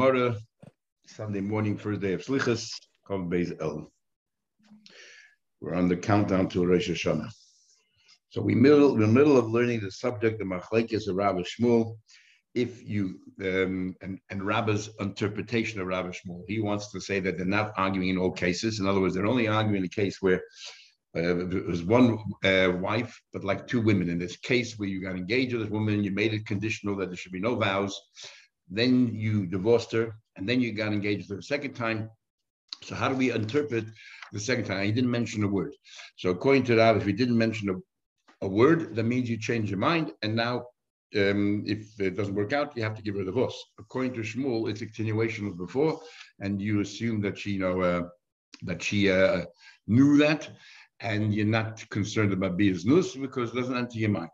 Gemara, Sunday morning, first day of Slichas, Kov Beis El. We're on the countdown to Rosh Hashanah. So we middle, in the middle of learning the subject of Machlekes of Rabbi Shmuel. If you um, and and Rabbi's interpretation of Rabbi Shmuel, he wants to say that they're not arguing in all cases. In other words, they're only arguing in a case where uh, it was one uh, wife, but like two women. In this case, where you got engaged with this woman, you made it conditional that there should be no vows. Then you divorced her, and then you got engaged her a second time. So how do we interpret the second time? He didn't mention a word. So according to that, if he didn't mention a, a word, that means you change your mind, and now um, if it doesn't work out, you have to give her a divorce. According to Shmuel, it's a continuation of before, and you assume that she, you know, uh, that she uh, knew that, and you're not concerned about business because it doesn't enter your mind.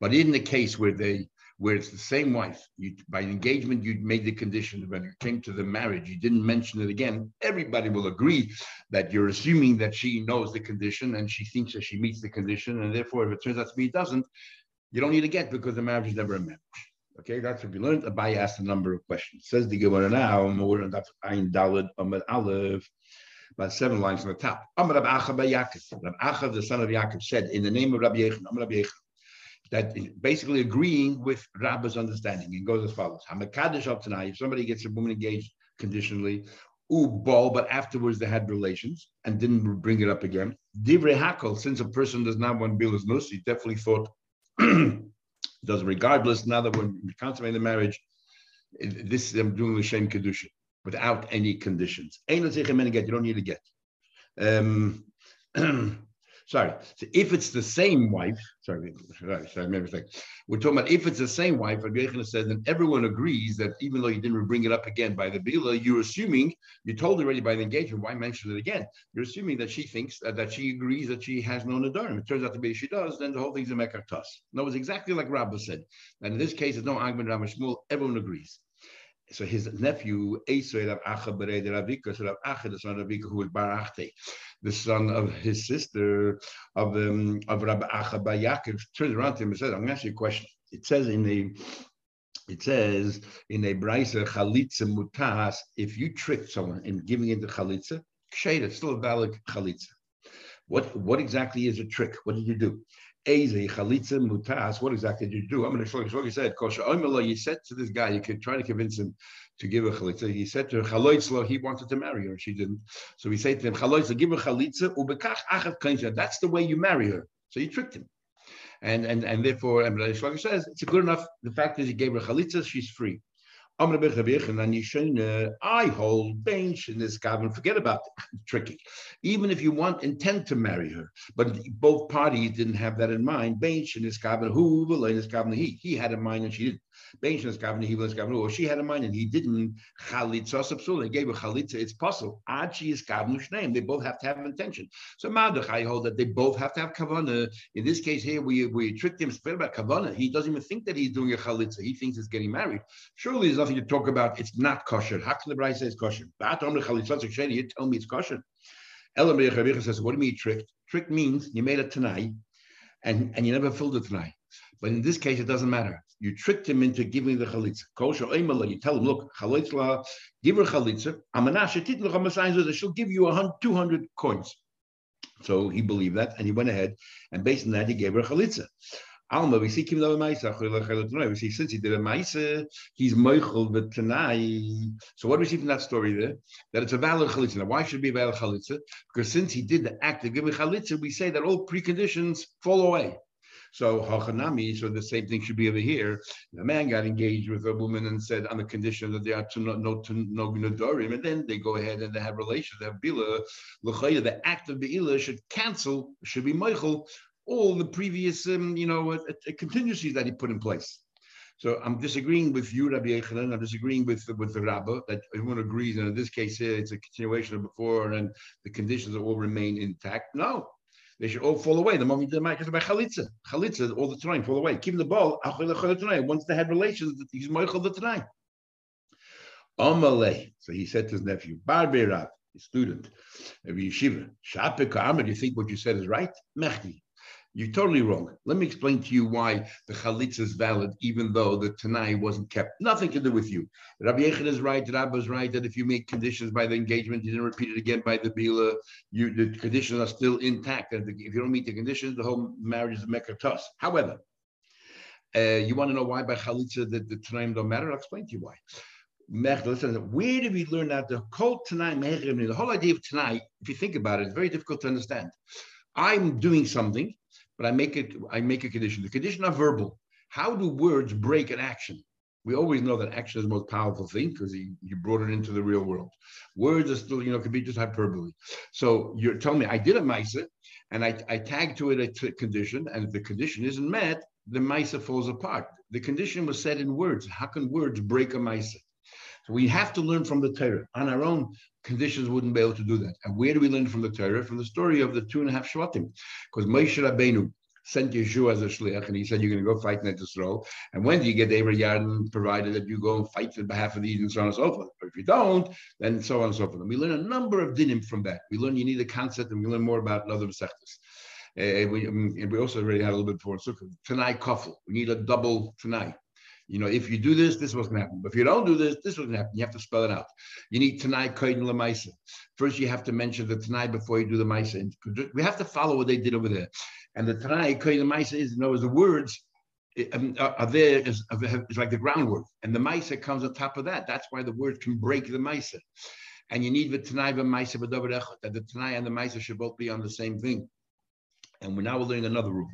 But in the case where they where it's the same wife, you, by engagement you made the condition. When it came to the marriage, you didn't mention it again. Everybody will agree that you're assuming that she knows the condition and she thinks that she meets the condition, and therefore, if it turns out to be it doesn't, you don't need to get because the marriage is never a marriage. Okay, that's what we learned. Abai asked a number of questions. Says the Gemara now, and that's Ein Dalad Amad Aleph about seven lines on the top. Amar Rab Acha Yaakov. Rab Acha, the son of Yaakov, said in the name of Rabbi Yechon, Amar Rabbi Yechon, that basically agreeing with Rabba's understanding. It goes as follows: Hamakadish up tonight. If somebody gets a woman engaged conditionally, ball, but afterwards they had relations and didn't bring it up again. Divrei Hakol, since a person does not want Bilas Nus, he definitely thought does regardless. Now that we're consummating the marriage, this I'm doing the shame kedusha without any conditions. You don't need to get. Um, sorry. So if it's the same wife, sorry, sorry, sorry, mistake. We're talking about if it's the same wife, Rabbi says, then everyone agrees that even though you didn't bring it up again by the Bila, you're assuming, you told already by the engagement, why mention it again? You're assuming that she thinks that, that she agrees that she has no Nadarim. It turns out to be she does, then the whole thing's a Mekartas. No, it's exactly like Rabbah said. And in this case, there's no argument, Rav Shmuel, everyone agrees so his nephew Esau Rav Acha Bered Ravika, so Rav Acha, the son of Ravika, who was Barachte, the son of his sister of um, of Rav Acha Bayakov, turns around to him and says, "I'm going to ask you a question." It says in the it says in a brisa chalitza mutas, if you trick someone in giving it the chalitza, ksheda, still a valid chalitza. What what exactly is a trick? What did you do? Mutas. What exactly did you do? I'm going to show you said. Kosher You said to this guy, you could try to convince him to give a chalitza. He said to her, he wanted to marry her. She didn't. So he said to him, chalitza, give her chalitza, ubekach. That's the way you marry her. So you tricked him. And and and therefore, and says it's good enough. The fact is, he gave her chalitza, she's free. I hold bench in this carbon. Forget about tricky. Even if you want intent to marry her, but both parties didn't have that in mind. Bench in this carbon, who in this carbon, he he had in mind and she didn't. In this he was carbon, or she had a mind and he didn't. Chalitza subsul. They gave her chalitza. It's possible. Achi is carbon name. They both have to have intention. So I hold that they both have to have kavana. In this case here, we we tricked him. Forget about kavana. He doesn't even think that he's doing a chalitza. He thinks he's getting married. Surely there's nothing to talk about. It's not kosher. How can the bride say it's kosher? You tell me it's kosher. Elam says, what do you mean tricked? Trick means you made a tonight and, and you never filled it tonight. But in this case, it doesn't matter. You tricked him into giving the chalitza. Kosher You tell him, look, chalitza, give her chalitza. Amanasha she'll give you 200 coins. So he believed that, and he went ahead, and based on that, he gave her chalitza. Alma, we see Kim We see since he did a Maisa, he's Moichel with Tanai. So what do we see from that story there? That it's a valid chalitza. Now, why should it be a valid chalitza? Because since he did the act of giving chalitza, we say that all preconditions fall away. So hachanami, so the same thing should be over here. The man got engaged with a woman and said on the condition that they are to no no to no nadorim, and then they go ahead and they have relations. They have bila. The act of bila should cancel, should be meichel all the previous, um, you know, uh, uh, contingencies that he put in place. So I'm disagreeing with you, Rabbi Yechanan. I'm disagreeing with with the Rabbah that everyone agrees, and in this case here, it's a continuation of before, and the conditions all remain intact. No, they should all fall away. The moment they make it by chalitza, chalitza all the time fall away. Keep the ball. Once they had relations, he's moichel the tonight. Amalei. So he said to his nephew, Bar Rav, his student, Rabbi Yeshiva, Shapik do you think what you said is right? Mechti. You're totally wrong. Let me explain to you why the chalitza is valid, even though the Tanai wasn't kept. Nothing to do with you. Rabbi Yechon is right, Rabbi is right, that if you make conditions by the engagement, you didn't repeat it again by the Bila, you, the conditions are still intact. And if you don't meet the conditions, the whole marriage is a. However, uh, you want to know why by chalitza the, the Tanaim don't matter? I'll explain to you why. Listen, where did we learn that the whole Tanai, the whole idea of Tanai, if you think about it, it's very difficult to understand. I'm doing something, but I make it, I make a condition. The condition are verbal. How do words break an action? We always know that action is the most powerful thing because you, you brought it into the real world. Words are still, you know, can be just hyperbole. So you're telling me I did a Misa and I, I tag to it a t- condition, and if the condition isn't met, the Misa falls apart. The condition was said in words. How can words break a Misa? So we have to learn from the Torah. On our own, conditions wouldn't be able to do that. And where do we learn from the Torah? From the story of the two and a half Shvatim. Because Moshe Rabbeinu sent Yeshua as a shliach, and he said, you're going to go fight Israel. And when do you get Eber Yarden, provided that you go and fight on behalf of these and so on and so forth. But if you don't, then so on and so forth. And we learn a number of dinim from that. We learn you need a concept, and we learn more about other sectors. Uh, we, um, and we also already had a little bit before. So tonight, kafel. We need a double tonight. You know, if you do this, this was going to happen. But if you don't do this, this was going to happen. You have to spell it out. You need Tanai Koyin Lamaisa. First, you have to mention the Tanai before you do the Maisa. We have to follow what they did over there. And the Tanai Koyin Lamaisa is, you know, the words um, are there is, is like the groundwork. And the Maisa comes on top of that. That's why the word can break the Maisa. And you need the Tanai and Maisa that the Tanai and the Maisa should both be on the same thing. And we're now learning another rule.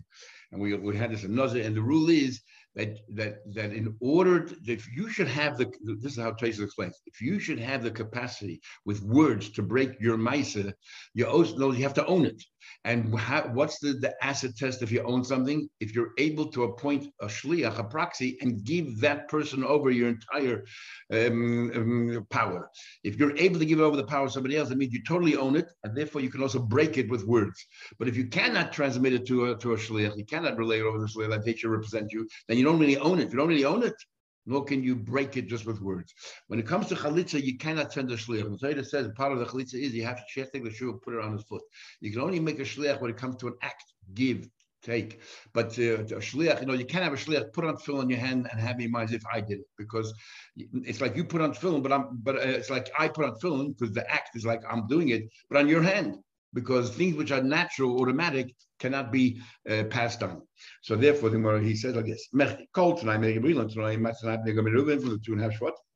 And we, we had this another, and the rule is that that that in order if you should have the this is how Tracy explains if you should have the capacity with words to break your misa, you also you have to own it. And how, what's the, the acid test if you own something? If you're able to appoint a shliach, a proxy, and give that person over your entire um, um, power. If you're able to give over the power to somebody else, that means you totally own it, and therefore you can also break it with words. But if you cannot transmit it to a, to a shliach, you cannot relay it over the shliach that they should represent you, then you don't really own it. You don't really own it, nor can you break it just with words. When it comes to chalitza, you cannot send a shliach. The Torah says part of the chalitza is you have to take the shoe, and put it on his foot. You can only make a shliach when it comes to an act, give, take. But uh, a shliach, you know, you can't have a shliach put on film in your hand and have me mind as if I did it because it's like you put on film, but I'm, but uh, it's like I put on film because the act is like I'm doing it, but on your hand because things which are natural, automatic, cannot be uh, passed on. So therefore, the more he says.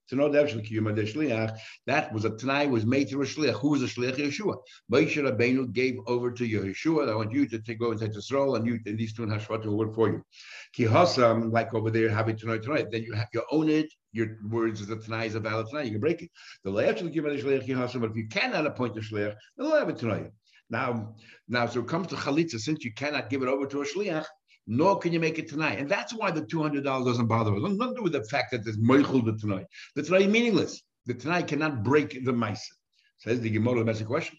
To know that was a tonight was made to a shliach. Who was a shliach? Yeshua. Moshe Rabbeinu gave over to Yeshua. I want you to take over and role, and you and these two and a half shvat will work for you. Ki hasam, like over there, have it tonight, tonight. Then you have you own it. Your words is a tonight is a valid tonight. You can break it. The last will give it a shliach ki. But if you cannot appoint a shliach, then will have it tonight. Now, now, so it comes to chalitza. Since you cannot give it over to a shliach, nor can you make it tonight. And that's why the $200 doesn't bother us. Nothing to do with the fact that there's moichel the tonight. The tonight meaningless. The tonight cannot break the mice. Says the Gemara, that's a question.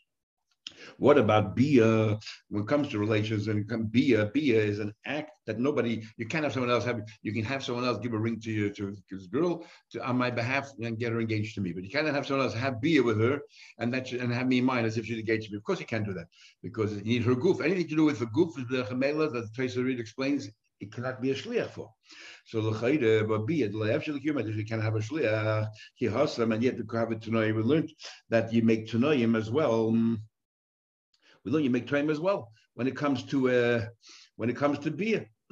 What about bia? When it comes to relations, and bia, bia is an act that nobody, you can't have someone else have. You can have someone else give a ring to you to this girl to, on my behalf and get her engaged to me, but you cannot have someone else have bia with her and that and have me in mind as if she's engaged to me. Of course, you can't do that because you need her goof. Anything to do with the goof is the gemela that Tracy Reed explains. It cannot be a shliach for. So l'chayre, but be it l'efshel if you can have a shliach, he hasam, and yet to have it tonight. We learned that you make tanoim as well. Mm, We learn you make time as well when it comes to uh, when it comes to beer.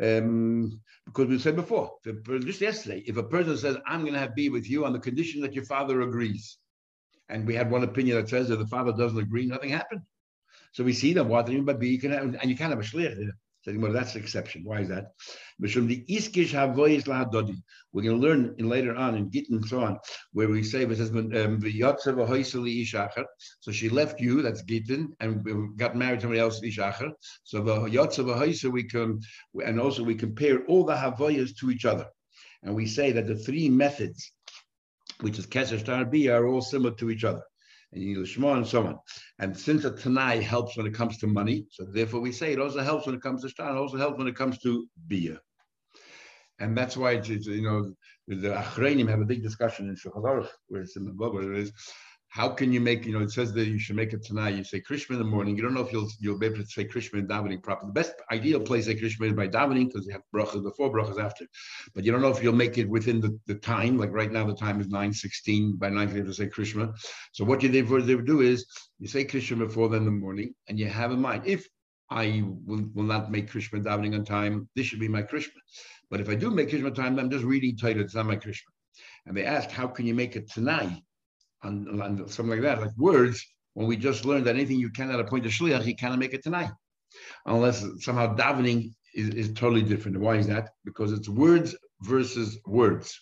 um, because we said before, just yesterday, if a person says, "I'm going to have beer with you on the condition that your father agrees," and we had one opinion that says that the father doesn't agree, nothing happened. So we see that what you can have, and you can't have a shliach well, that's an exception. Why is that? We're going to learn in later on in Gittin and so on, where we say, um, so she left you, that's Gittin, and got married to somebody else, Ishacher. So we can, and also we compare all the Havoyas to each other. And we say that the three methods, which is Kesher Star B, are all similar to each other and you need Lishma and so on. And since a Tanai helps when it comes to money, so therefore we say it also helps when it comes to Shtan, it also helps when it comes to beer. And that's why, it's, you know, the Achrayim have a big discussion in Shulchan where it's in the where it is, how can you make, you know, it says that you should make it tonight. You say Krishma in the morning. You don't know if you'll you'll be able to say Krishma in davening properly. The best ideal place to say Krishma is by davening because you have brachas before, brachas after. But you don't know if you'll make it within the, the time. Like right now, the time is 9.16. By 9 you have to say Krishma. So what you therefore do is you say Krishma before then in the morning and you have in mind, if I will, will not make Krishma davening on time, this should be my Krishma. But if I do make Krishma time, I'm just reading title. It's not my Krishma. And they ask, how can you make it tonight? And, and something like that, like words, when we just learned that anything you cannot appoint a shliach, you cannot make it tonight, unless somehow davening is, is totally different. Why is that? Because it's words versus words.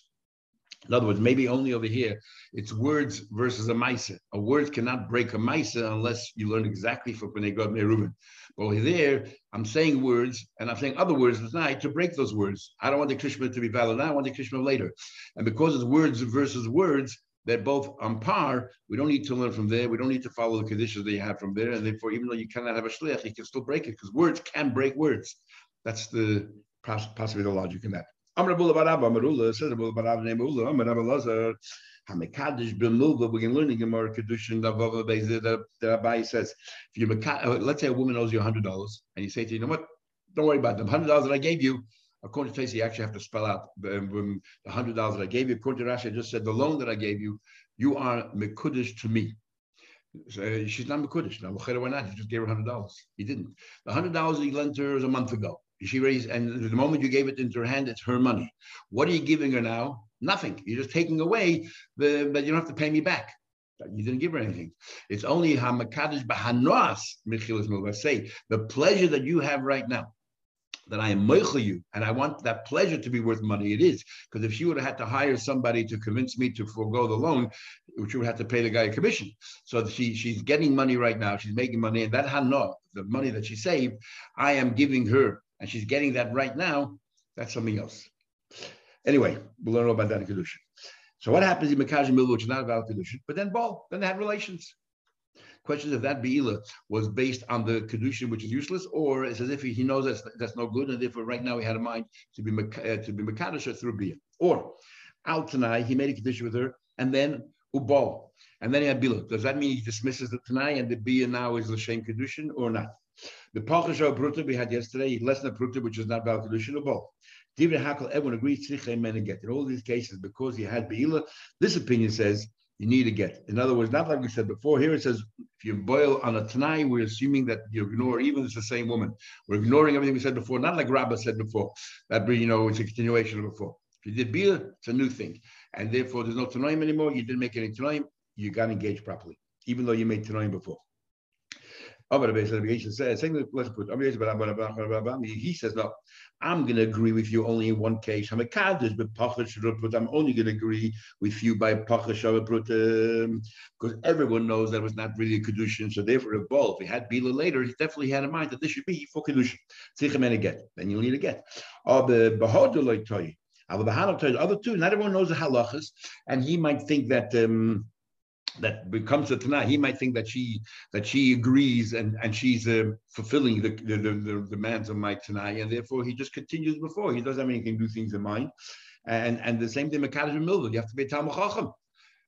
In other words, maybe only over here, it's words versus a maisa. A word cannot break a maisa unless you learn exactly for Bnei Gad. But over there, I'm saying words and I'm saying other words tonight to break those words. I don't want the Krishma to be valid now, I want the Krishma later. And because it's words versus words, they're both on par. We don't need to learn from there. We don't need to follow the conditions that you have from there. And therefore, even though you cannot have a shliach, you can still break it because words can break words. That's the possibly the logic in that. We're going learning Gemara Kedushin the Abai says, if you uh, let's say a woman owes you hundred dollars, and you say to you, you know what, don't worry about them hundred dollars that I gave you, According to Tracy, you actually have to spell out the, the hundred dollars that I gave you. According to Rashi, I just said the loan that I gave you, you are mekudish to me. So uh, she's not mekudish now. Why not? He just gave her hundred dollars. He didn't. The hundred dollars he lent her was a month ago. She raised, and the moment you gave it into her hand, it's her money. What are you giving her now? Nothing. You're just taking away the, but you don't have to pay me back. You didn't give her anything. It's only hamakadish bahanoas michilas Say the pleasure that you have right now that I am moichel you, and I want that pleasure to be worth money. It is because if she would have had to hire somebody to convince me to forego the loan, she would have to pay the guy a commission. So she she's getting money right now. She's making money, and that hana, the money that she saved, I am giving her, and she's getting that right now. That's something else. Anyway, we'll learn all about that in kedusha. So what happens in Mekaj Milu, which is not about kedusha, but then ball, then they had relations questions if that Be'ila was based on the Kedushin, which is useless, or it's as if he, knows that's, that's no good, and therefore right now he had a mind to be uh, to be Makadisha through Bia. Or out tonight, he made a Kedushin with her, and then Ubal. And then he had Bila. Does that mean he dismisses the Tanai and the Bia now is the Shem Kedushin or not? The Pachasha Bruta we had yesterday, less than Bruta, which is not about Kedushin Ubal. David Hakel, everyone agrees, Tzricha men get. In all these cases, because he had Beila, this opinion says you need to get. In other words, not like we said before. Here it says if you boil on a Tanai, we're assuming that you ignore even it's the same woman. We're ignoring everything we said before, not like Rabbah said before. That you know it's a continuation of before. If you did beer, it's a new thing, and therefore there's no Tanaim anymore. You didn't make any Tanaim. You got engaged properly, even though you made Tanaim before. He says, no, I'm going to agree with you only in one case. I'm a kaddish, but I'm only going to agree with you by because everyone knows that was not really a kedushin. So therefore, if both, if he had bila later, he definitely had in mind that this should be for kedushin. A then you'll need a get. The other two, not everyone knows the halachas, and he might think that. Um, that becomes a Tanah, he might think that she that she agrees and and she's uh, fulfilling the the, the the demands of my Tanah, and therefore he just continues before. He doesn't have anything do things in mind, and and the same thing Kaddish and You have to be a Talmud.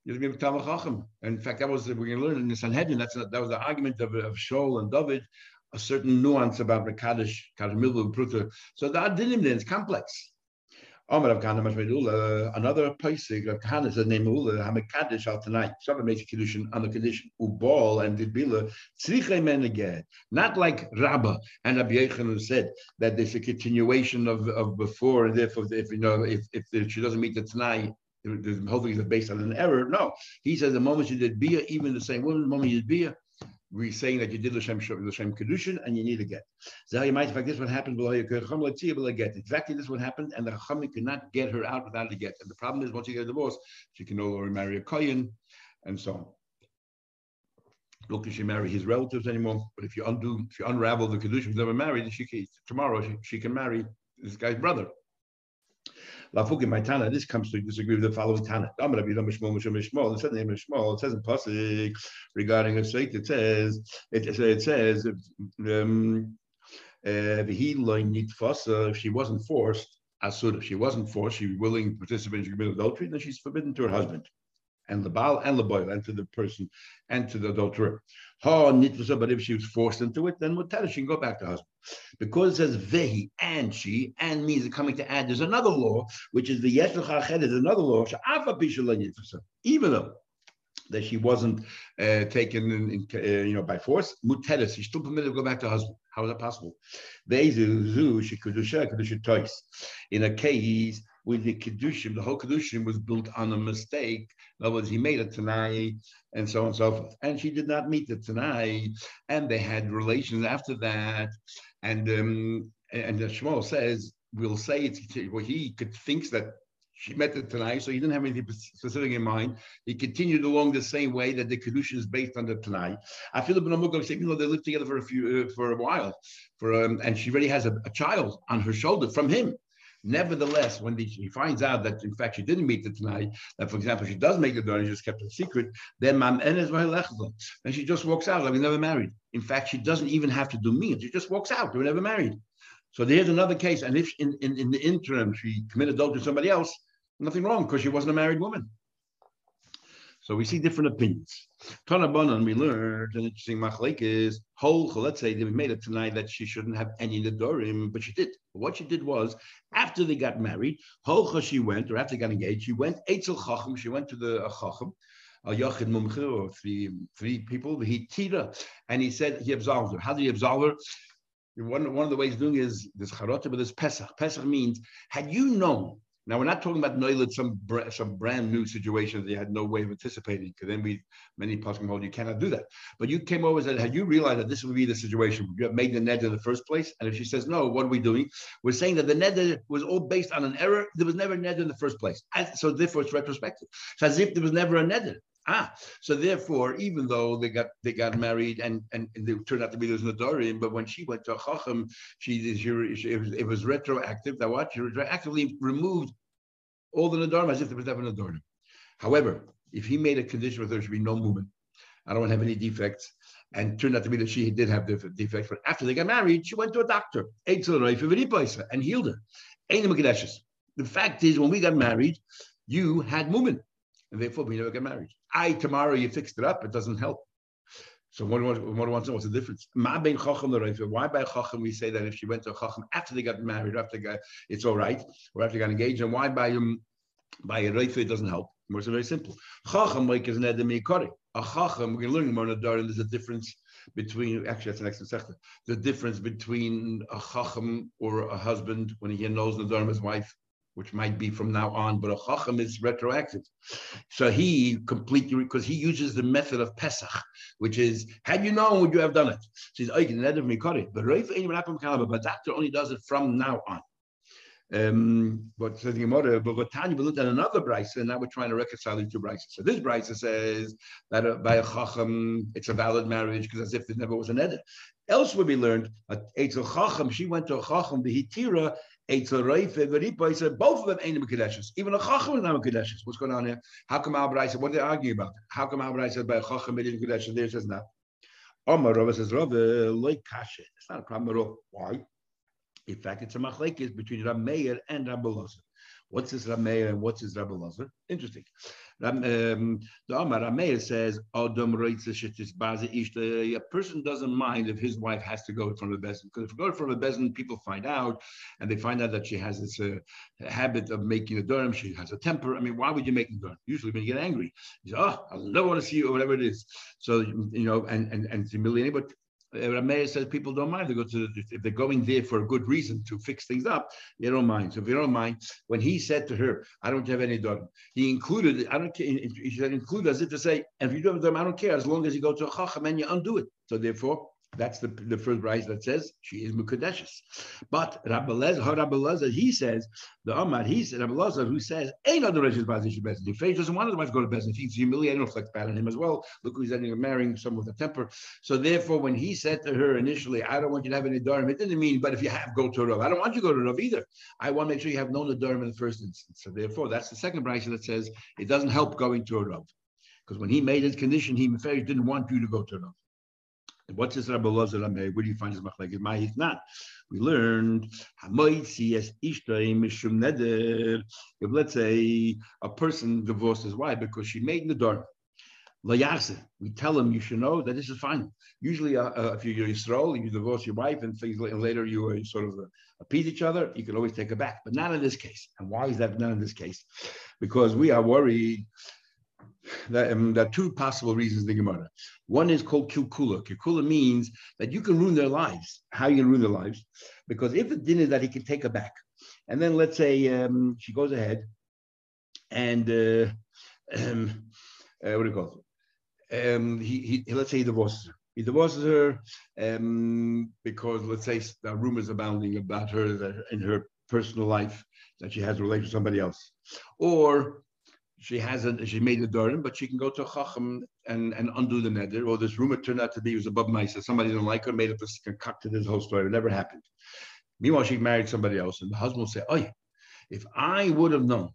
You have to be a Talmud in fact, that was we're going to learn in the Sanhedrin. That's that was the argument of of Shaul and David. A certain nuance about the Kaddish, Kaddish Milvah, Pruta. So Adinim then is complex. Omer uh, of Kana Mashmedula, another Paisig of Kana said name Ula Hamikadish al. Shabbat makes a condition on the condition Ubal and Dibila Tzriche Meneged. Not like Rabbah and Rabbi Yechon said that there's a continuation of, of before, and therefore if you know if, if she doesn't meet the tonight, the whole thing based on an error. No, he says the moment she did bia, even the same woman, the moment you did bia, we're saying that you did L'Shem, L'Shem Kedushin and you need a get. You might, in fact, this what happened, get. Exactly this what happened, and the Chacham could not get her out without a get. And the problem is, once you get a divorce, she can no longer marry a Kohen, and so on. Look, she marry his relatives anymore? But if you undo, if you unravel the Kedushin, never married, she can, tomorrow she, she can marry this guy's brother. Lafuki my Tana, this comes to disagree with the following Tana. It says in Shmuel, it says in Pasik regarding a sake, it says, it, it says, um, uh, if she wasn't forced, asur, if she wasn't forced, she willing to participate in adultery, then she's forbidden to her husband. And the Baal and the boy, and to the person and to the adulterer. But if she was forced into it, then Mutar, she can go back to husband. Because it says vehi and she and means coming to add, there's another law, which is the Yeshach There's another law, even though that she wasn't uh, taken in, in uh, you know by force. Muteris, she's still permitted to go back to her husband. How is that possible? In a case with the kedushin, the whole kedushin was built on a mistake. In other words, he made a tanai and so on and so forth, and she did not meet the tanai, and they had relations after that, and um, and the Shmuel says we'll say it's well, he could thinks that she met the tonight, so he didn't have anything specific in mind. He continued along the same way that the kedushin is based on the tonight. I feel Ben Amugam said, you know, they lived together for a few uh, for a while, for um, and she already has a, a, child on her shoulder from him. Nevertheless, when the, he finds out that in fact she didn't meet the tonight, that for example she does make the door and she just kept it secret, then mam and she just walks out like we never married. In fact, she doesn't even have to do me; she just walks out. They were never married. So there's another case, and if in, in, in the interim she committed adultery to somebody else, Nothing wrong because she wasn't a married woman. So we see different opinions. Tanabanan, we learned an interesting machlek is whole. Let's say they made it tonight that she shouldn't have any nedorim, but she did. What she did was after they got married, holcha she went, or after they got engaged, she went eitzel chacham. She went to the uh, chacham, a yachid mumche, or three three people. He tira, and he said he absolved her. How did he absolve her? One, one of the ways of doing is this charota, but this pesach. Pesach means had you known now we're not talking about Noilit, some some brand new situation that they had no way of anticipating, because then we many possible hold you cannot do that. But you came over and said, had you realized that this would be the situation? You have made the ned in the first place? And if she says no, what are we doing? We're saying that the ned was all based on an error. There was never a ned in the first place. so therefore it's retrospective. It's as if there was never a ned. Ah, so therefore, even though they got they got married and and, and they turned out to be those Nadarim, but when she went to Chacham, she, she, she it, was, it was retroactive. That what she retroactively removed all the Nadarim as if there was never Nadarim. However, if he made a condition where there should be no movement, I don't have any defects, and turned out to be that she did have defects, but after they got married, she went to a doctor, and healed her. The fact is, when we got married, you had movement, and therefore we never got married. I tomorrow you fixed it up, it doesn't help. So what, wants, one wants to what's the difference. Why by Chacham we say that if she went to a Chacham after they got married, after got, it's all right, or after they got engaged, and why by um, by a Reifa it doesn't help? It's very simple. Chacham like is net the A Chacham, we're learning more in there's a difference between, actually that's an excellent sector, the difference between a Chacham or a husband when he knows the his wife which might be from now on, but a chacham is retroactive. So he completely, because he uses the method of Pesach, which is, had you known, would you have done it? So he's, oh, but but doctor only does it from now on. Um, but says the Gemara, but Tanya we looked at another brisa, and now we're trying to reconcile these two brises. So this brisa says that by a chacham, it's a valid marriage because as if there never was an edit. Elsewhere we learned that Eitzel Chacham, she went to a Chacham, the Hitira, Eitzel Reife, both of them ain't Mekadeshes. Even a Chacham is not Mekadeshes. What's going on here? How come Al said, what are they arguing about? How come Al said by a Chacham, it is Mekadeshes? There says not. Omar Rava says, Rava, like Kasha. It's not a problem at all. Why? In fact, it's a machlekes between Rab Meir and Rabbi Lazar. What's this Rameir and what's his Rabbi Lazar? Interesting. Um, the Amar Rameir says, Adam A person doesn't mind if his wife has to go in front of the bezin. Because if you go in front of the bezin, people find out, and they find out that she has this uh, habit of making a durham. She has a temper. I mean, why would you make a durham? Usually, when you get angry, you say, "Oh, I never want to see you," or whatever it is. So you know, and and and humiliating. But Rameir says people don't mind. They go to if they're going there for a good reason to fix things up, they don't mind. So if you don't mind, when he said to her, "I don't have any dog," he included. I don't care. He said include as if to say, "If you don't have them, I don't care. As long as you go to a chacham and you undo it." So therefore, that's the, the first rise that says she is Mukadeshes. But Rabbi Lezer, Rabbi Lezer, he says, the Amar, he said, Rabbi Lezer, who says, ain't other Rishis Bazisha Bezin. If he doesn't want his wife to go to Bezin, he's humiliating, reflects bad on him as well. Look who's ending up marrying someone with a temper. So therefore, when he said to her initially, I don't want you to have any Dharam, it didn't mean, but if you have, go to a Rav. I don't want you to go to Rav either. I want to make sure you have known no Dharam in the first instance. So therefore, that's the second Brisa that says it doesn't help going to a Rav. Because when he made his condition, he didn't want you to go to a Rav. What's this Rabbi Lazar Where do you find his machlekes? My he's not. We learned if let's say a person divorced his wife because she made the door. We tell him you should know that this is fine. Usually, uh, uh, if you're Yisrael, you divorce your wife and things and later you uh, sort of uh, appease each other, you can always take her back. But not in this case. And why is that not in this case? Because we are worried that, um, there are two possible reasons in the Gemara. One is called kilkula. Kilkula means that you can ruin their lives. How you can ruin their lives? Because if the din is that he can take her back, and then let's say um, she goes ahead and uh, um, uh, what do you call it? Um, he, he, let's say he divorces her. He divorces her um, because let's say there are rumors abounding about her in her personal life that she has a relationship with somebody else, or she hasn't, she made the Durim, but she can go to Chacham and, and undo the neder. Or this rumor turned out to be it was above Maisa. Somebody didn't like her, made up this concocted this whole story. It never happened. Meanwhile, she married somebody else, and the husband will say, Oh, if I would have known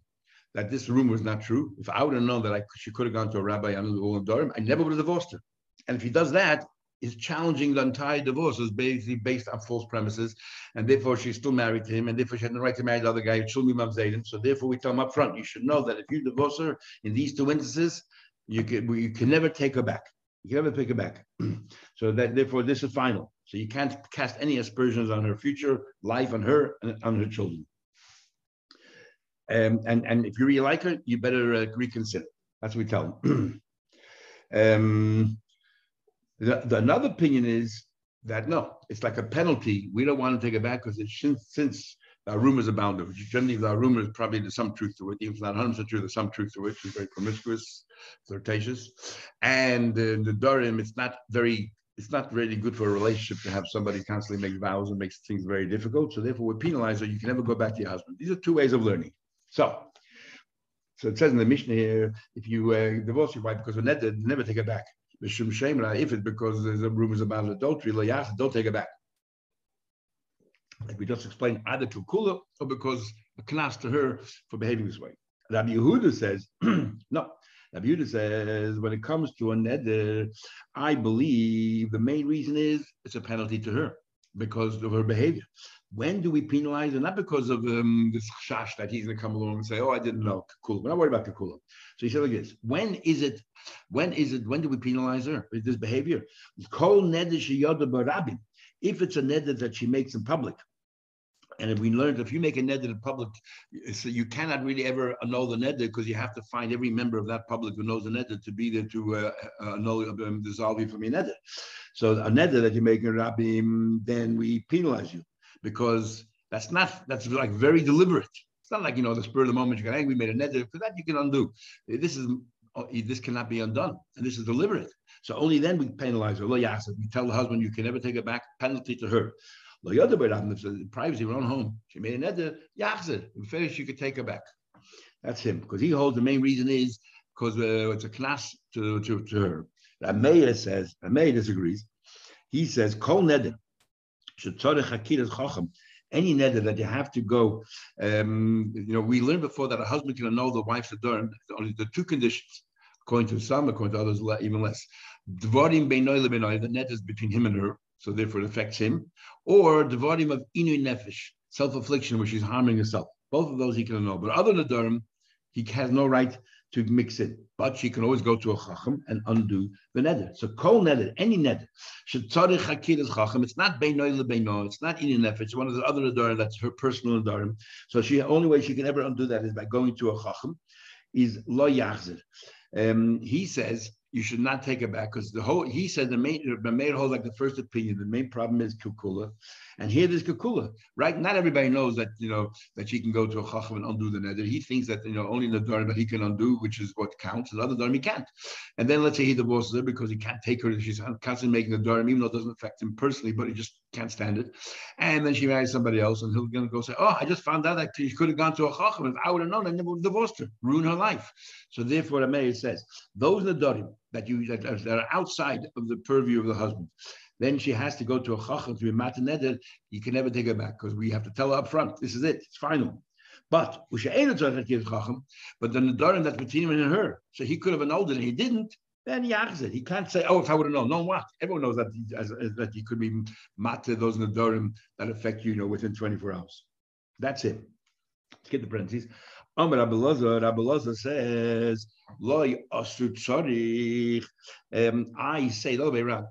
that this rumor was not true, if I would have known that I, she could have gone to a rabbi under the wall Durim, I never would have divorced her. And if he does that, is challenging the entire divorce is basically based on false premises, and therefore she's still married to him, and therefore she had the right to marry the other guy, So therefore, we tell him up front, you should know that if you divorce her in these two instances, you can you can never take her back. You can never take her back. so that therefore, this is final. So you can't cast any aspersions on her future life, on her, and on her children. Um, and and if you really like her, you better uh, reconsider. That's what we tell them. um, the, the, another opinion is that no, it's like a penalty. We don't want to take it back because since, since our rumors abound, which generally our rumors probably there's some truth to it, even if not 100% true, there's some truth to it. She's very promiscuous, flirtatious, and uh, the Durim, it's not very it's not really good for a relationship to have somebody constantly make vows and makes things very difficult. So therefore, we penalize her. You can never go back to your husband. These are two ways of learning. So, so it says in the Mishnah here, if you uh, divorce your wife because of net, never take it back. If it's because there's rumors about adultery, don't take it back. Like we just explained, either to Kula or because a knas to her for behaving this way. Rabbi Yehuda says, no. Rabbi Yehuda says, when it comes to a neder, I believe the main reason is it's a penalty to her because of her behavior. When do we penalize her? Not because of um, this shash that he's going to come along and say, "Oh, I didn't know." Cool. We're not worried about Kula. So he said like this: When is it? When is it? When do we penalize her with this behavior? Kol neder If it's a neder that she makes in public, and we learned if you make a neder in public, so you cannot really ever annul the neder because you have to find every member of that public who knows the neder to be there to uh, uh annul, um, dissolve you from your neder. So a neder that you make in Rabbim, then we penalize you because that's not that's like very deliberate. It's not like you know the spur of the moment you get angry, made a neder for that you can undo. This is oh, this cannot be undone, and this is deliberate. So only then we penalize her. We tell the husband you can never take it back. Penalty to her. The privacy of her own home. She made a neder, yachzer. If finished, you could take her back. That's him, because he holds the main reason is because uh, it's a class to, to, to her. Rameya says, Rameya disagrees. He says, Kol neder, any neder that you have to go, um, you know, we learned before that a husband can annul the wife's adorn, only the two conditions, according to some, according to others, even less. Dvarim the net is between him and her, so therefore it affects him, or the volume of inu nefesh, self-affliction, where she's harming herself. Both of those he can know. But other Durham, he has no right to mix it. But she can always go to a chacham and undo the neder. So kol neder, any neder, should tzarich hakir chacham. It's not beinoy lebeino. It's not inu nefesh. It's one of the other nedarim. That's her personal nedarim. So she only way she can ever undo that is by going to a chacham. Is lo yachzer. Um, he says you should not take it back because the whole he said the main the main holds like the first opinion. The main problem is kukula, and here there's kukula. Right? Not everybody knows that you know that she can go to a chacham and undo the neder. He thinks that you know only the dharma he can undo, which is what counts, and other dharma he can't. And then let's say he divorces her because he can't take her. She's constantly making the dharma, even though it doesn't affect him personally, but he just can't stand it. And then she marries somebody else, and he'll gonna go say, "Oh, I just found out that she could have gone to a chacham. If I would have known, I never divorced her, ruin her life." So therefore, the mayor says those nedarim that you that, that are outside of the purview of the husband. Then she has to go to a chacham to be mataneder. You can never take her back because we have to tell her up front. This is it. It's final. But but the darim that's between him and her, so he could have annulled it and he didn't. then he it. He can't say, "Oh, if I would have known." Known what? Everyone knows that as, as, that you could be matter those nadorim that affect you, you know, within 24 hours. That's it. Let's get the parentheses. Amar Abelazar, Abelazar says, Loi asu tzarich. Um, I say.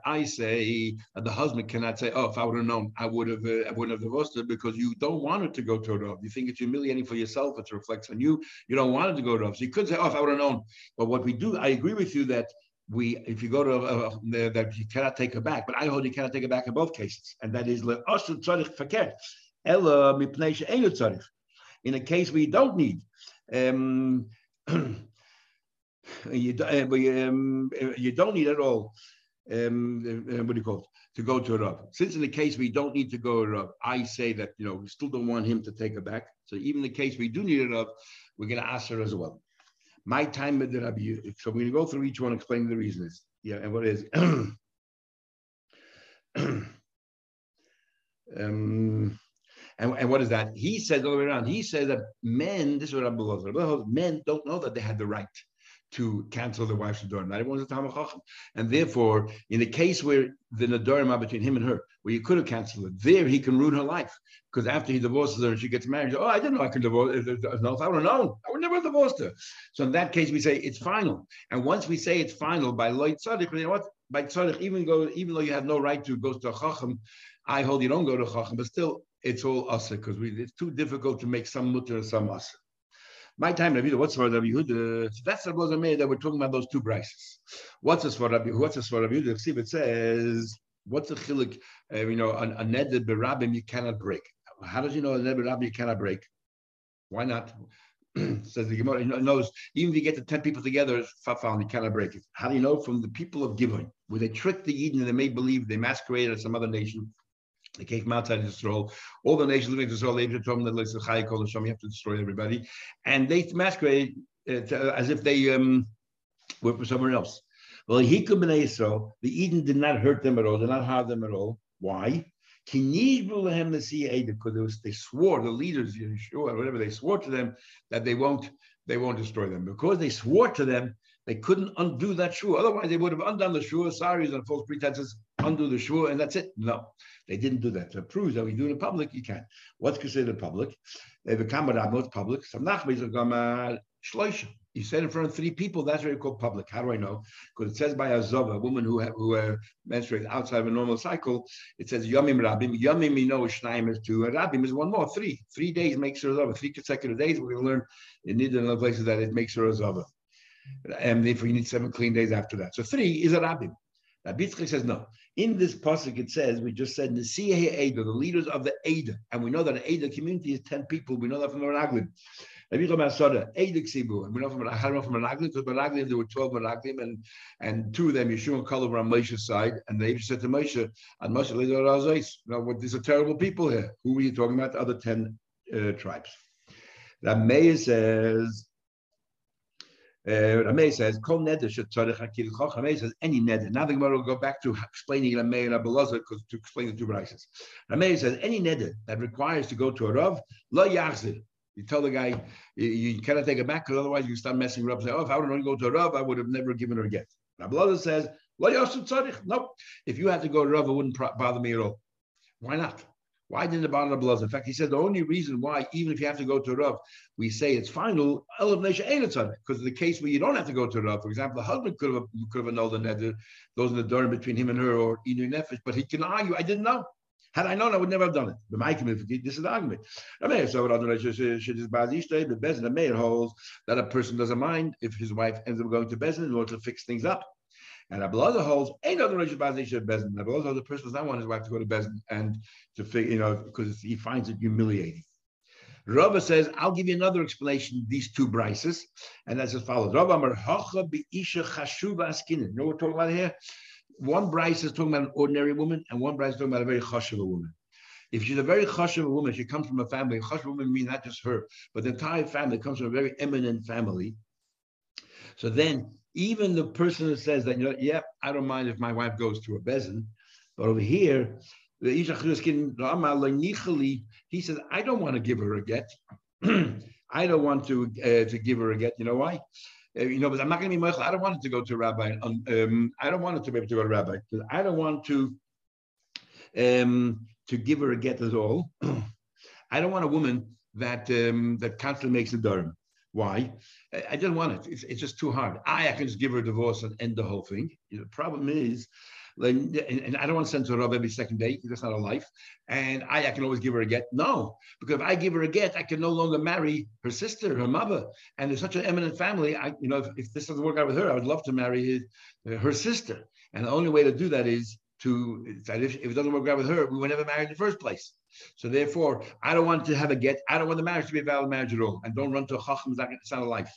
I say the husband cannot say, "Oh, if I would have known, I would have, uh, I wouldn't have divorced her," because you don't want it to go to rav. You think it's humiliating for yourself. It reflects on you. You don't want it to go to rav. So you could say, "Oh, if I would have known." But what we do, I agree with you that we, if you go to uh, that you cannot take her back. But I hold you cannot take her back in both cases, and that is asu tzarich fakir. Ella mipnei she'enu tzarich. In a case where you don't need um, you, uh, um, you don't need at all. Um, uh, what do you call it? To go to a Rav. Since in the case we don't need to go to a Rav, I say that you know we still don't want him to take it back. So even in the case we do need a Rav, we're going to ask her as well. My time with the Rabbi. So we're going to go through each one, explain the reasons. Yeah, and what is. um, and, and what is that? He says the way around. He says that men, this is what Rabbi Lazar, men don't know that they had the right to cancel their wife's Nadorim. Not everyone's a Talmud Chacham. And therefore, in the case where the Nadorim are between him and her, where you could have canceled it, there he can ruin her life. Because after he divorces her and she gets married, oh, I didn't know I could divorce uh, uh, uh, No, if I would have known, I would never have divorced her. So in that case, we say it's final. And once we say it's final by Lloyd Tzaddik, you know what? By Tzaddik, even, go, even though you have no right to go to a Chacham, I hold you don't go to Chacham, but still, it's all asa because it's too difficult to make some mutter and some asa. My time, Rabbi, what's for Rabbi Yehuda? That's the Rabbi that we're talking about those two brises. What's this for Rabbi? What's this for Rabbi Yehuda? See, it says, what's a chilik? Uh, you know, a, a neded berabim you cannot break. How does you know a neded berabim you cannot break? Why not? says the Gemara, knows even if you get the 10 people together, it's found you cannot break it. How do you know? From the people of Givon, where they tricked the Eden and they made believe they masqueraded as some other nation. They came outside Israel. All the nations living in Israel, you have to destroy everybody. And they masqueraded uh, as if they um, were from somewhere else. Well, he could be Israel. The Eden did not hurt them at all, did not harm them at all. Why? Because they swore, the leaders, Yeshua, whatever, they swore to them that they won't, they won't destroy them. Because they swore to them, they couldn't undo that shua. Otherwise, they would have undone the shua, sorry, and false pretenses, undo the shua, and that's it. No, they didn't do that. To prove that we do it in public, you can. What's considered public? They become a public. Some nachmei shloisha. You said in front of three people, that's what you call public. How do I know? Because it says by a zova, a woman who who uh, menstruates outside of a normal cycle, it says yomim rabim. Yomim, you know, shnaim is two, and rabim is one more, three. Three days makes her a zova. Three consecutive days. We're going to learn in and other places that it makes her a zova. And therefore, you need seven clean days after that. So three is a rabim. Rabbi says no. In this pasuk, it says we just said Nesiah Ada, the leaders of the Ada, and we know that an Ada community is ten people. We know that from the Meraglim. Rabbi Chomar Soda, Ada Ksibu, and we know from Meraglim, from Meraglim Meraglim there were twelve Meraglim, and and two of them Yeshua and Kaleb were on Moshe's side, and they said to Moshe, and Moshe later Razais, no, these are terrible people here. Who are you talking about? The other ten uh, tribes. Rameir says uh, Rameh says, "Kol neder shetzarich hakil choch." Rameh says, "Any neder." Now the Gemara will go back to explaining Rameh and Abelazar to explain the two brises. Rameh says, "Any neder that requires to go to a rav, lo yachzir." You tell the guy you, you cannot take it back because otherwise you start messing up. Say, "Oh, if I would have go to a rav, I would have never given her a get." Abelazar says, "Lo yachzir tzarich." No, if you had to go to rav, it wouldn't bother me at all. Why not? Why didn't the bother the In fact, he said the only reason why, even if you have to go to Rav, we say it's final, because the case where you don't have to go to Rav, for example, the husband could have could have annulled the neder, those in the door between him and her, or Inu Nefesh, but he can argue, I didn't know. Had I known, I would never have done it. But my community, this is the argument. So the Bezin, mayor holds that a person doesn't mind if his wife ends up going to Bezin in order to fix things up. And Abelazar holds ain't other Rosh Hashanah Bezin. Abelazar, the person does not want his wife to go to Bezin and to figure, you know, because he finds it humiliating. Rava says, I'll give you another explanation, these two brises, and that's as follows. Rava Amar Hacha Isha Chashuva Askinin. You know what we're talking about here? One brise is talking about an ordinary woman, and one brise is talking about a very chashuva woman. If she's a very chashuva woman, she comes from a family. Chashuva woman means not just her, but the entire family comes from a very eminent family. So then even the person who says that, you know, yeah, I don't mind if my wife goes to a bezin, but over here, the he says, I don't want to give her a get. I don't want to uh, to give her a get. You know why? uh, you know, but I'm not going to be moichel. I don't want it to go to a rabbi. Um, I don't want it to be able to go to a rabbi I don't want to um, to give her a get at all. I don't want a woman that um, that constantly makes a durham. Why? I, I don't want it. It's, it's, just too hard. I, I can just give her a divorce and end the whole thing. You know, the problem is like, and I don't want to send to a every second day. That's not a life. And I, I can always give her a get. No, because if I give her a get, I can no longer marry her sister, her mother. And there's such an eminent family. I, you know, if, if this doesn't work out with her, I would love to marry his, uh, her sister. And the only way to do that is to, if, if it doesn't work out with her, we were never married in the first place. So therefore, I don't want to have a get. I don't want the marriage to be a valid marriage at all. And don't run to a chacham. It's not a life.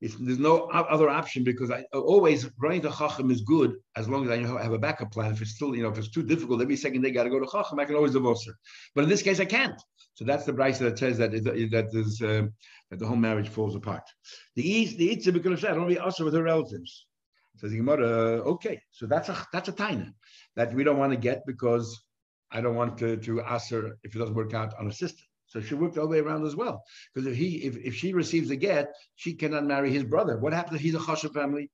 It's, there's no other option because I always running to Chacham is good as long as I have a backup plan. If it's still, you know, if it's too difficult, every second day got to go to Chacham, I can always divorce her. But in this case, I can't. So that's the price that says that that is um, that the whole marriage falls apart. The east, the Itza because I don't be also with her relatives. Says the Gemara, okay, so that's a that's a taina that we don't want to get because I don't want to to ask her if it doesn't work out on a sister. So she worked all the way around as well. Because if he, if, if she receives a get, she cannot marry his brother. What happens if he's a chashuv family?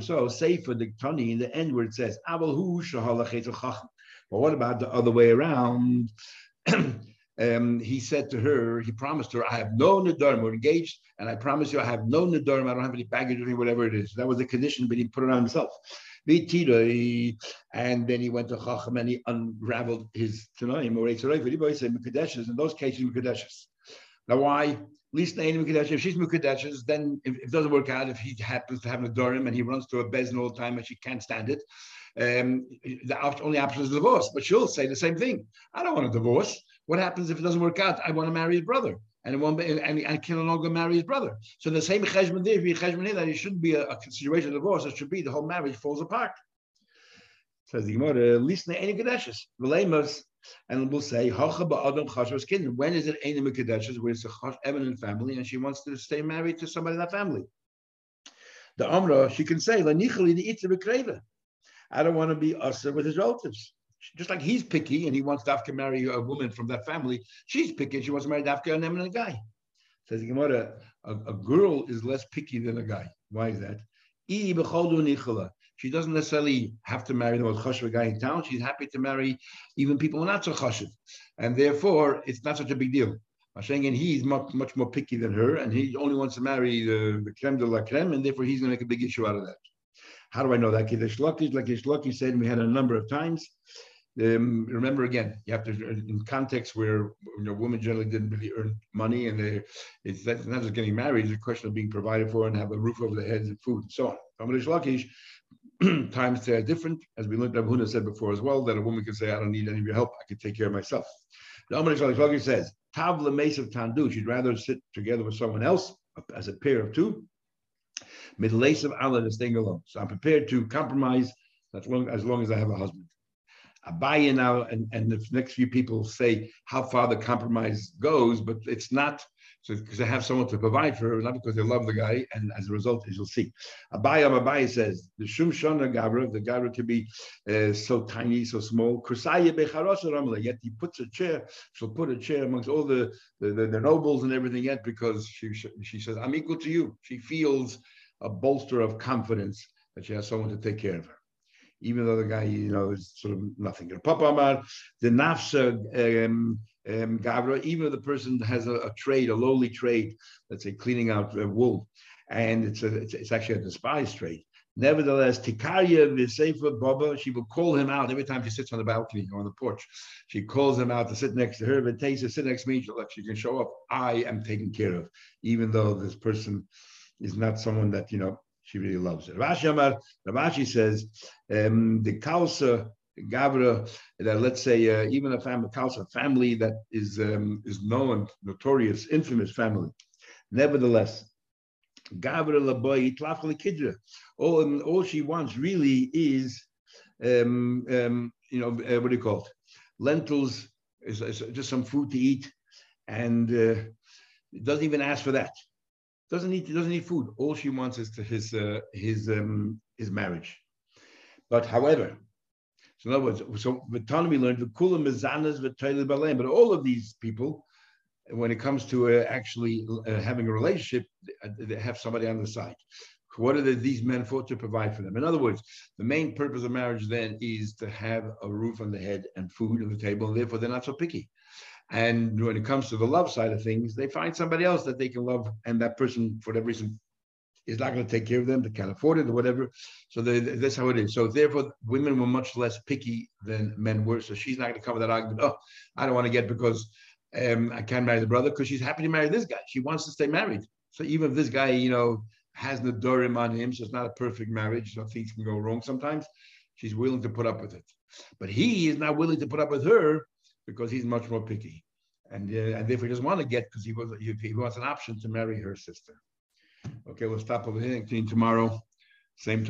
So say for the Tani in the end where it says, But what about the other way around? um, he said to her, he promised her, I have no nidarim. We're engaged, and I promise you, I have no nidarim. I don't have any baggage or whatever it is. That was the condition, but he put it on himself. And then he went to Chacham and he unraveled his Tanaim or Eitzarei. said Mekadeshes. In those cases, Mekadeshes. Now, why? Least Nain Mekadeshes. If she's Mekadeshes, then if, it doesn't work out, if he happens to have a and he runs to a Bezin all the time and she can't stand it, um, the only option is divorce. But she'll say the same thing. I don't want a divorce. What happens if it doesn't work out? I want to marry his brother and be, and I can no longer marry his brother. So the same cheshbon there, cheshbon that it shouldn't be a, a of divorce. It should be the whole marriage falls apart. Says the Gemara, listen to any kadeshes, v'leimus, and we'll say hacha ba'adam chashvas kingdom. When is it any kadeshes where it's a eminent family and she wants to stay married to somebody in that family? The Amra, she can say, I don't want to be usher with his relatives just like he's picky and he wants Dafka to marry a woman from that family, she's picky. She wants to marry Dafka and a guy. Says the Gemara, a, a girl is less picky than a guy. Why is that? She doesn't necessarily have to marry the most chashuv guy in town. She's happy to marry even people who are not so chashuv. And therefore, it's not such a big deal. saying, and he's much, much more picky than her, and he only wants to marry the, the creme de la creme, and therefore he's going to make a big issue out of that. How do I know that? Kiddush Lakish, like Lakish said, we had a number of times. Um, remember again, you have to in context where you know women generally didn't really earn money, and they, it's not just getting married; it's a question of being provided for and have a roof over their heads and food and so on. Lakish, times are different, as we learned. Abhuna said before as well that a woman can say, "I don't need any of your help; I can take care of myself." The Amarish Lakish says, "Tavla of Tandu." She'd rather sit together with someone else as a pair of two. Middle of Allah is staying alone. So I'm prepared to compromise as long as, long as I have a husband. Abaye now, and, and the next few people say how far the compromise goes, but it's not so because they have someone to provide for her, not because they love the guy, and as a result, as you'll see. Abaye Abaye says the Shum Shona Gabra, the Gabra to be uh, so tiny, so small. Yet he puts a chair, she'll put a chair amongst all the, the, the, the nobles and everything yet because she, she says, I'm equal to you. She feels a bolster of confidence that she has someone to take care of her even though the guy, you know, is sort of nothing. Papa Amar, the nafsa um, um, gavra, even if the person has a, a, trade, a lowly trade, let's say cleaning out uh, wool, and it's, a, it's, it's actually a despised trade. Nevertheless, Tikaria Visefa Baba, she will call him out every time she sits on the balcony or on the porch. She calls him out to sit next to her. Vitesa, sit next to me. She can show up. I am taken care of, even though this person is not someone that, you know, she really loves it. Rashi Amar, Rav Ashi says, um, the Kausa Gavra, that let's say uh, even a family, Kausa family that is um, is known, notorious, infamous family. Nevertheless, Gavra Laboy Kidra. All um, all she wants really is, um, um, you know, uh, what do you call it? Lentils, is, is just some food to eat, and uh, doesn't even ask for that. Doesn't need doesn't need food. All she wants is his uh, his um, his marriage. But however, so in other words, so Vitana we learned the kula mizanas. But all of these people, when it comes to uh, actually uh, having a relationship, uh, they have somebody on the side. What are the, these men for to provide for them? In other words, the main purpose of marriage then is to have a roof on the head and food on the table, and therefore they're not so picky. And when it comes to the love side of things, they find somebody else that they can love, and that person, for whatever reason, is not going to take care of them, they can't afford it or whatever. So they, that's how it is. So therefore, women were much less picky than men were. So she's not going to with that argument. Oh, I don't want to get because um, I can't marry the brother because she's happy to marry this guy. She wants to stay married. So even if this guy, you know, has the dorim on him, so it's not a perfect marriage. So things can go wrong sometimes. She's willing to put up with it, but he is not willing to put up with her because he's much more picky, and uh, and therefore he doesn't want to get because he was he wants an option to marry her sister. Okay, we'll stop over here. Tomorrow, same time.